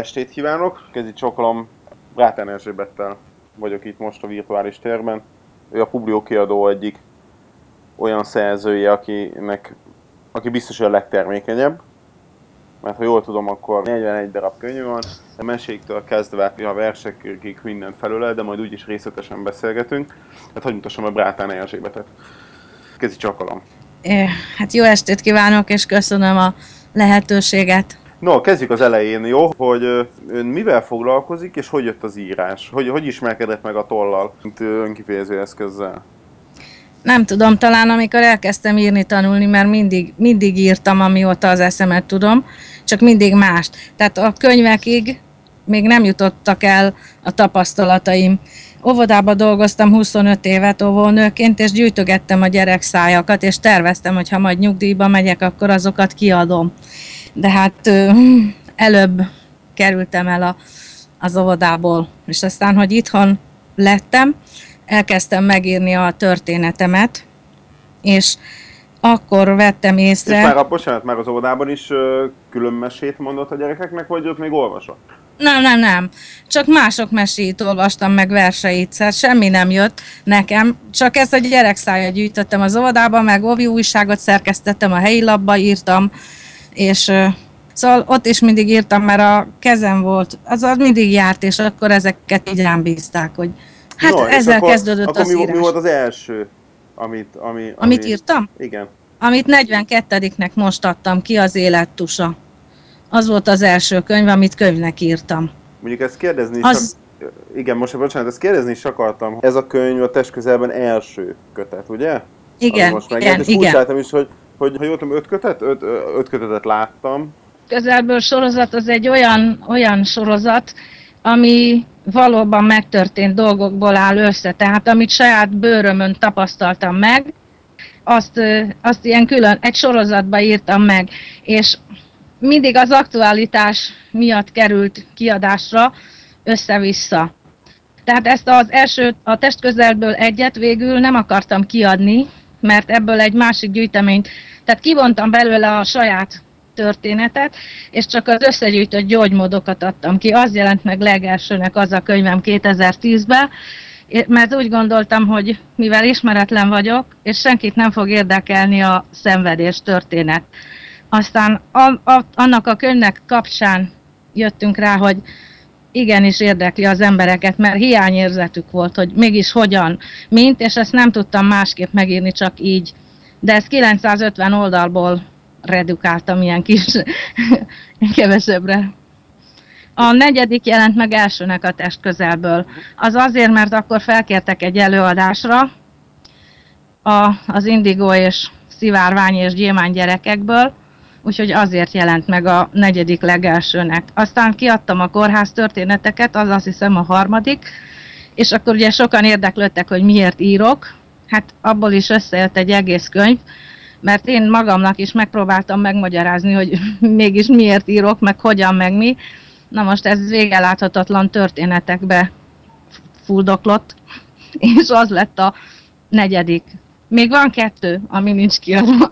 estét kívánok! Kezi csokolom Bráten Erzsébettel vagyok itt most a virtuális térben. Ő a Publio kiadó egyik olyan szerzője, akinek, aki biztos, hogy a legtermékenyebb. Mert ha jól tudom, akkor 41 darab könyv van, a meséktől kezdve a versekig minden felőle, de majd úgyis részletesen beszélgetünk. Hát hogy mutassam a Brátán Erzsébetet. Kezi csakalom. Hát jó estét kívánok, és köszönöm a lehetőséget. No, kezdjük az elején, jó? Hogy ön mivel foglalkozik, és hogy jött az írás? Hogy, hogy ismerkedett meg a tollal, mint önkifejező eszközzel? Nem tudom, talán amikor elkezdtem írni, tanulni, mert mindig, mindig írtam, amióta az eszemet tudom, csak mindig mást. Tehát a könyvekig még nem jutottak el a tapasztalataim. Óvodában dolgoztam 25 évet óvónőként, és gyűjtögettem a gyerekszájakat, és terveztem, hogy ha majd nyugdíjba megyek, akkor azokat kiadom de hát előbb kerültem el a, az óvodából, és aztán, hogy itthon lettem, elkezdtem megírni a történetemet, és akkor vettem észre... És már a, bocsánat, már az óvodában is ö, külön mesét mondott a gyerekeknek, vagy ott még olvasott? Nem, nem, nem. Csak mások mesét olvastam meg verseit, szóval semmi nem jött nekem. Csak ezt a gyerekszájat gyűjtöttem az óvodában, meg óvi újságot szerkesztettem, a helyi labba írtam, és Szóval ott is mindig írtam, mert a kezem volt, az, az mindig járt, és akkor ezeket így rám bízták, hogy hát no, ezzel akkor, kezdődött akkor az mi, írás. mi volt az első, amit... Ami, ami, amit írtam? Igen. Amit 42-nek most adtam ki, az élettusa. Az volt az első könyv, amit könyvnek írtam. Mondjuk ezt kérdezni is, az... Ak- igen, most bocsánat, ezt kérdezni is akartam. Ez a könyv a test közelben első kötet, ugye? Igen, most igen, igen. is, hogy hogy ha jól tudom, öt kötet? Öt, öt kötetet láttam. Közelből sorozat az egy olyan, olyan sorozat, ami valóban megtörtént dolgokból áll össze. Tehát amit saját bőrömön tapasztaltam meg, azt, azt ilyen külön egy sorozatba írtam meg, és mindig az aktualitás miatt került kiadásra össze-vissza. Tehát ezt az első, a testközelből egyet végül nem akartam kiadni, mert ebből egy másik gyűjteményt tehát kivontam belőle a saját történetet, és csak az összegyűjtött gyógymódokat adtam ki. Az jelent meg legelsőnek az a könyvem 2010-ben, mert úgy gondoltam, hogy mivel ismeretlen vagyok, és senkit nem fog érdekelni a szenvedés történet. Aztán a, a, annak a könyvnek kapcsán jöttünk rá, hogy igenis érdekli az embereket, mert hiányérzetük volt, hogy mégis hogyan, mint, és ezt nem tudtam másképp megírni, csak így de ezt 950 oldalból redukáltam ilyen kis kevesebbre. A negyedik jelent meg elsőnek a test közelből. Az azért, mert akkor felkértek egy előadásra a, az indigo és szivárvány és gyémán gyerekekből, úgyhogy azért jelent meg a negyedik legelsőnek. Aztán kiadtam a kórház történeteket, az azt hiszem a harmadik, és akkor ugye sokan érdeklődtek, hogy miért írok, hát abból is összejött egy egész könyv, mert én magamnak is megpróbáltam megmagyarázni, hogy mégis miért írok, meg hogyan, meg mi. Na most ez végeláthatatlan történetekbe fuldoklott, és az lett a negyedik. Még van kettő, ami nincs kiadva.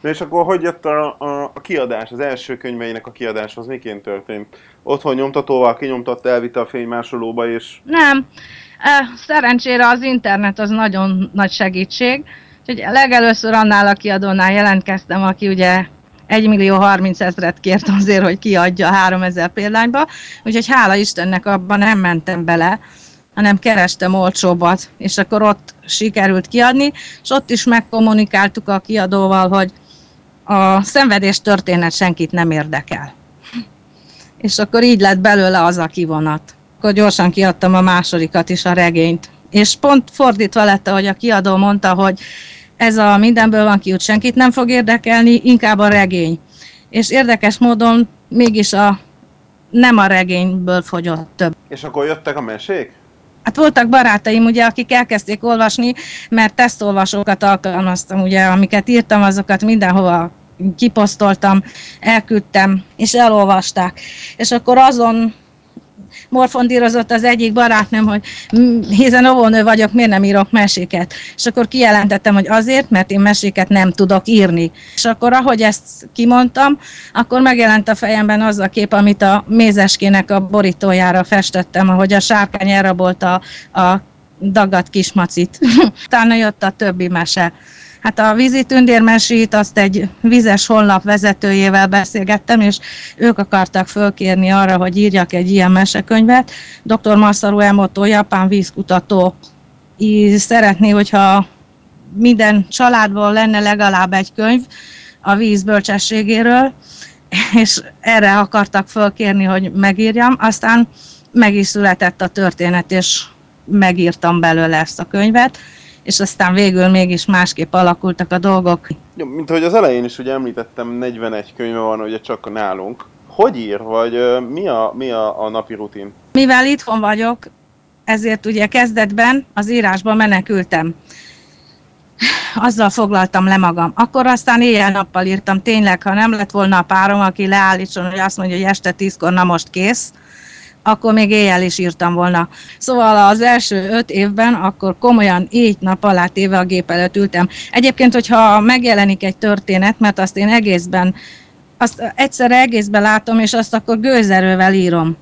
Na és akkor hogy jött a, a, a kiadás, az első könyveinek a kiadás, az miként történt? Otthon nyomtatóval kinyomtatta, elvitte a fénymásolóba, és... Nem, Szerencsére az internet az nagyon nagy segítség, úgyhogy legelőször annál a kiadónál jelentkeztem, aki ugye 1 millió 30 ezret kért azért, hogy kiadja 3000 példányba, úgyhogy hála Istennek abban nem mentem bele, hanem kerestem olcsóbbat, és akkor ott sikerült kiadni, és ott is megkommunikáltuk a kiadóval, hogy a szenvedés történet senkit nem érdekel. És akkor így lett belőle az a kivonat akkor gyorsan kiadtam a másodikat is, a regényt. És pont fordítva lett, hogy a kiadó mondta, hogy ez a mindenből van kiút, senkit nem fog érdekelni, inkább a regény. És érdekes módon mégis a nem a regényből fogyott több. És akkor jöttek a mesék? Hát voltak barátaim, ugye, akik elkezdték olvasni, mert tesztolvasókat alkalmaztam, ugye, amiket írtam, azokat mindenhova kiposztoltam, elküldtem, és elolvasták. És akkor azon morfondírozott az egyik barátnőm, hogy hiszen óvónő vagyok, miért nem írok meséket. És akkor kijelentettem, hogy azért, mert én meséket nem tudok írni. És akkor, ahogy ezt kimondtam, akkor megjelent a fejemben az a kép, amit a mézeskének a borítójára festettem, ahogy a sárkány elrabolta a, a dagadt kismacit. Utána jött a többi mese. Hát a vízi tündérmesét azt egy vizes honlap vezetőjével beszélgettem, és ők akartak fölkérni arra, hogy írjak egy ilyen mesekönyvet. Dr. Masaru Emoto, japán vízkutató, szeretné, hogyha minden családból lenne legalább egy könyv a víz bölcsességéről, és erre akartak fölkérni, hogy megírjam. Aztán meg is született a történet, és megírtam belőle ezt a könyvet és aztán végül mégis másképp alakultak a dolgok. Ja, mint ahogy az elején is ugye említettem, 41 könyve van ugye csak nálunk. Hogy ír, vagy mi, a, mi a, a napi rutin? Mivel itthon vagyok, ezért ugye kezdetben az írásba menekültem. Azzal foglaltam le magam. Akkor aztán éjjel-nappal írtam, tényleg, ha nem lett volna a párom, aki leállítson, hogy azt mondja, hogy este tízkor, na most kész, akkor még éjjel is írtam volna. Szóval az első öt évben akkor komolyan így nap alá téve a gép előtt ültem. Egyébként, hogyha megjelenik egy történet, mert azt én egészben, azt egyszerre egészben látom, és azt akkor gőzerővel írom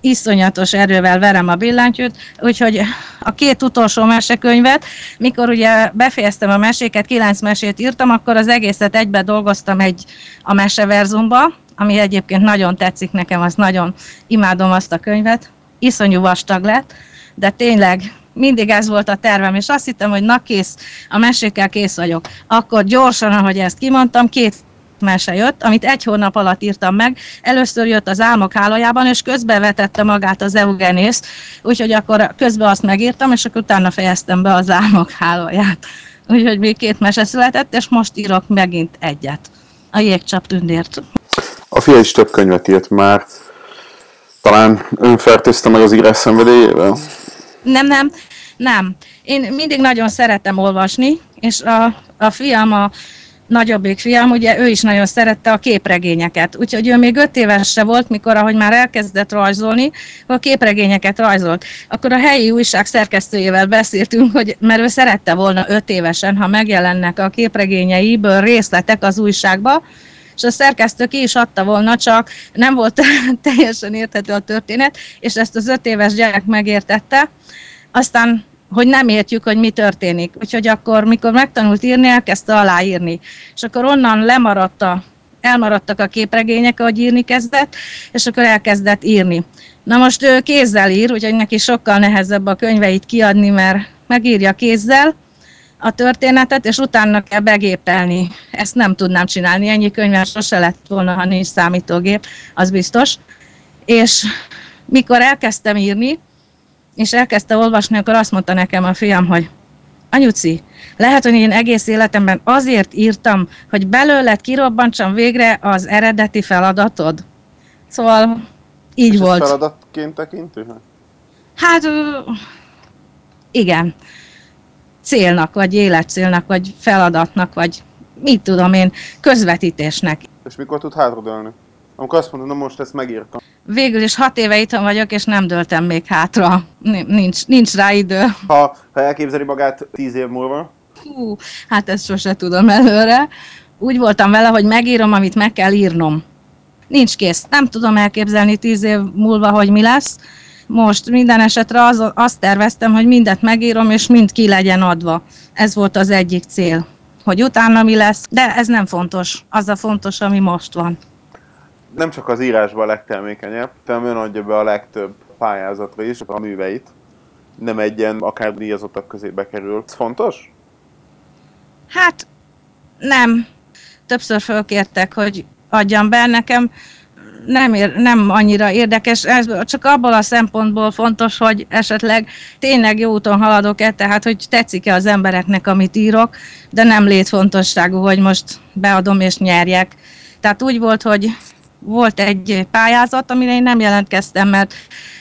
iszonyatos erővel verem a billentyűt, úgyhogy a két utolsó mesekönyvet, mikor ugye befejeztem a meséket, kilenc mesét írtam, akkor az egészet egybe dolgoztam egy a meseverzumba, ami egyébként nagyon tetszik nekem, az nagyon imádom azt a könyvet. Iszonyú vastag lett, de tényleg mindig ez volt a tervem, és azt hittem, hogy na kész, a mesékkel kész vagyok. Akkor gyorsan, ahogy ezt kimondtam, két mese jött, amit egy hónap alatt írtam meg. Először jött az álmok hálójában, és közbevetette magát az Eugenész, úgyhogy akkor közben azt megírtam, és akkor utána fejeztem be az álmok hálóját. Úgyhogy még két mese született, és most írok megint egyet. A jégcsap tündért. A fia is több könyvet írt már. Talán önfertőzte meg az írás szenvedélyével? Nem, nem, nem. Én mindig nagyon szeretem olvasni, és a, a fiam, a nagyobbik fiam, ugye ő is nagyon szerette a képregényeket. Úgyhogy ő még öt éves volt, mikor, ahogy már elkezdett rajzolni, a képregényeket rajzolt. Akkor a helyi újság szerkesztőjével beszéltünk, hogy mert ő szerette volna öt évesen, ha megjelennek a képregényeiből részletek az újságba, és a szerkesztő ki is adta volna, csak nem volt teljesen érthető a történet, és ezt az öt éves gyerek megértette. Aztán hogy nem értjük, hogy mi történik. Úgyhogy akkor, mikor megtanult írni, elkezdte aláírni. És akkor onnan lemaradt a, elmaradtak a képregények, ahogy írni kezdett, és akkor elkezdett írni. Na most ő kézzel ír, úgyhogy neki sokkal nehezebb a könyveit kiadni, mert megírja kézzel, a történetet, és utána kell begépelni. Ezt nem tudnám csinálni, ennyi könyvvel sose lett volna, ha nincs számítógép, az biztos. És mikor elkezdtem írni, és elkezdte olvasni, akkor azt mondta nekem a fiam, hogy anyuci, lehet, hogy én egész életemben azért írtam, hogy belőled kirobbantsam végre az eredeti feladatod. Szóval így és volt. feladatként tekintő? Hát igen célnak, vagy életcélnak, vagy feladatnak, vagy mit tudom én, közvetítésnek. És mikor tud hátradőlni? Amikor azt mondod, na most ezt megírtam. Végül is hat éve itthon vagyok, és nem döltem még hátra. Nincs, nincs rá idő. Ha, ha elképzeli magát tíz év múlva? Hú, hát ezt sose tudom előre. Úgy voltam vele, hogy megírom, amit meg kell írnom. Nincs kész. Nem tudom elképzelni tíz év múlva, hogy mi lesz most minden esetre az, azt terveztem, hogy mindet megírom, és mind ki legyen adva. Ez volt az egyik cél. Hogy utána mi lesz, de ez nem fontos. Az a fontos, ami most van. Nem csak az írásban a legtermékenyebb, hanem ön adja be a legtöbb pályázatra is a műveit. Nem egyen akár díjazottak közé bekerül. Ez fontos? Hát nem. Többször fölkértek, hogy adjam be nekem nem, ér, nem annyira érdekes, ez csak abból a szempontból fontos, hogy esetleg tényleg jó úton haladok-e, tehát hogy tetszik-e az embereknek, amit írok, de nem létfontosságú, hogy most beadom és nyerjek. Tehát úgy volt, hogy volt egy pályázat, amire én nem jelentkeztem, mert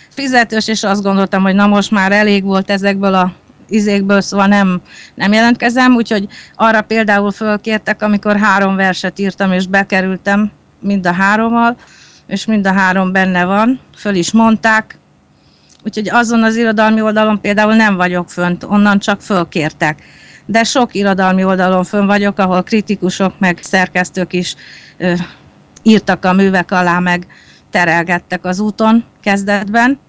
fizetős, és azt gondoltam, hogy na most már elég volt ezekből a izékből, szóval nem, nem jelentkezem, úgyhogy arra például fölkértek, amikor három verset írtam, és bekerültem mind a hárommal, és mind a három benne van, föl is mondták, úgyhogy azon az irodalmi oldalon például nem vagyok fönt, onnan csak fölkértek. De sok irodalmi oldalon fönn vagyok, ahol kritikusok meg szerkesztők is ö, írtak a művek alá, meg terelgettek az úton kezdetben.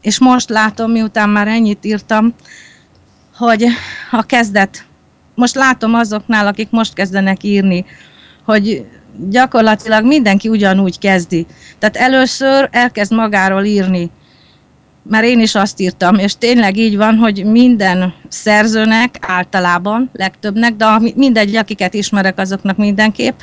És most látom, miután már ennyit írtam, hogy a kezdet, most látom azoknál, akik most kezdenek írni, hogy gyakorlatilag mindenki ugyanúgy kezdi. Tehát először elkezd magáról írni, mert én is azt írtam, és tényleg így van, hogy minden szerzőnek általában, legtöbbnek, de mindegy, akiket ismerek, azoknak mindenképp,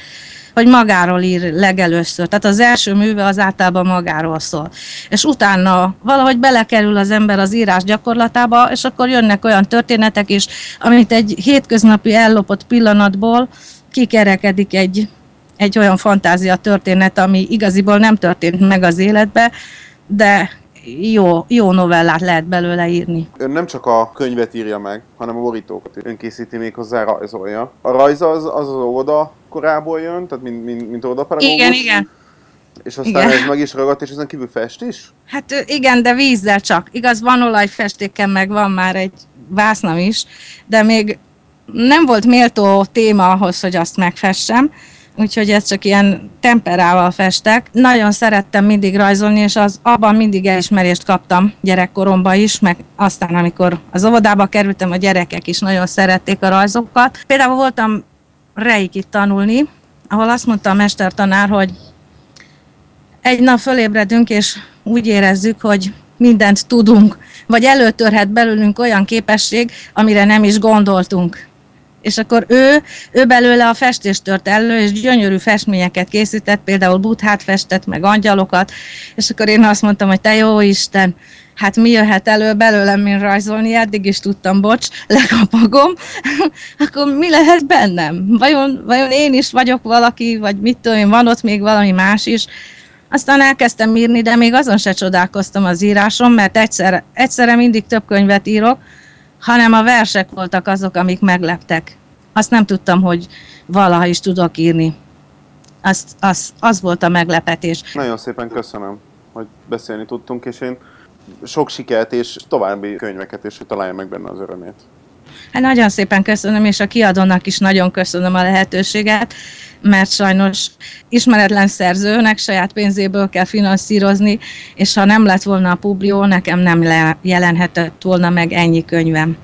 hogy magáról ír legelőször. Tehát az első műve az általában magáról szól. És utána valahogy belekerül az ember az írás gyakorlatába, és akkor jönnek olyan történetek is, amit egy hétköznapi ellopott pillanatból kikerekedik egy, egy olyan fantázia történet, ami igaziból nem történt meg az életbe, de jó, jó novellát lehet belőle írni. Ön nem csak a könyvet írja meg, hanem a borítókat ön készíti még hozzá rajzolja. A rajz az az, az óvoda korából jön, tehát mint, mint, mint óvodapedagógus? Igen, igen. És aztán igen. ez meg is ragadt, és ezen kívül fest is? Hát igen, de vízzel csak. Igaz, van olajfestéken, meg van már egy vásznam is, de még nem volt méltó téma ahhoz, hogy azt megfessem úgyhogy ez csak ilyen temperával festek. Nagyon szerettem mindig rajzolni, és az, abban mindig elismerést kaptam gyerekkoromban is, meg aztán, amikor az óvodába kerültem, a gyerekek is nagyon szerették a rajzokat. Például voltam reikit tanulni, ahol azt mondta a mestertanár, hogy egy nap fölébredünk, és úgy érezzük, hogy mindent tudunk, vagy előtörhet belőlünk olyan képesség, amire nem is gondoltunk és akkor ő, ő belőle a festést tört elő, és gyönyörű festményeket készített, például buthát festett, meg angyalokat, és akkor én azt mondtam, hogy te jó Isten, hát mi jöhet elő belőlem, mint rajzolni, eddig is tudtam, bocs, lekapagom, akkor mi lehet bennem? Vajon, vajon én is vagyok valaki, vagy mit tudom én, van ott még valami más is? Aztán elkezdtem írni, de még azon se csodálkoztam az írásom, mert egyszer, egyszerre mindig több könyvet írok, hanem a versek voltak azok, amik megleptek. Azt nem tudtam, hogy valaha is tudok írni. Az, az, az volt a meglepetés. Nagyon szépen köszönöm, hogy beszélni tudtunk, és én sok sikert és további könyveket, és hogy találja meg benne az örömét. Hát nagyon szépen köszönöm, és a kiadónak is nagyon köszönöm a lehetőséget, mert sajnos ismeretlen szerzőnek saját pénzéből kell finanszírozni, és ha nem lett volna a Publió, nekem nem jelenhetett volna meg ennyi könyvem.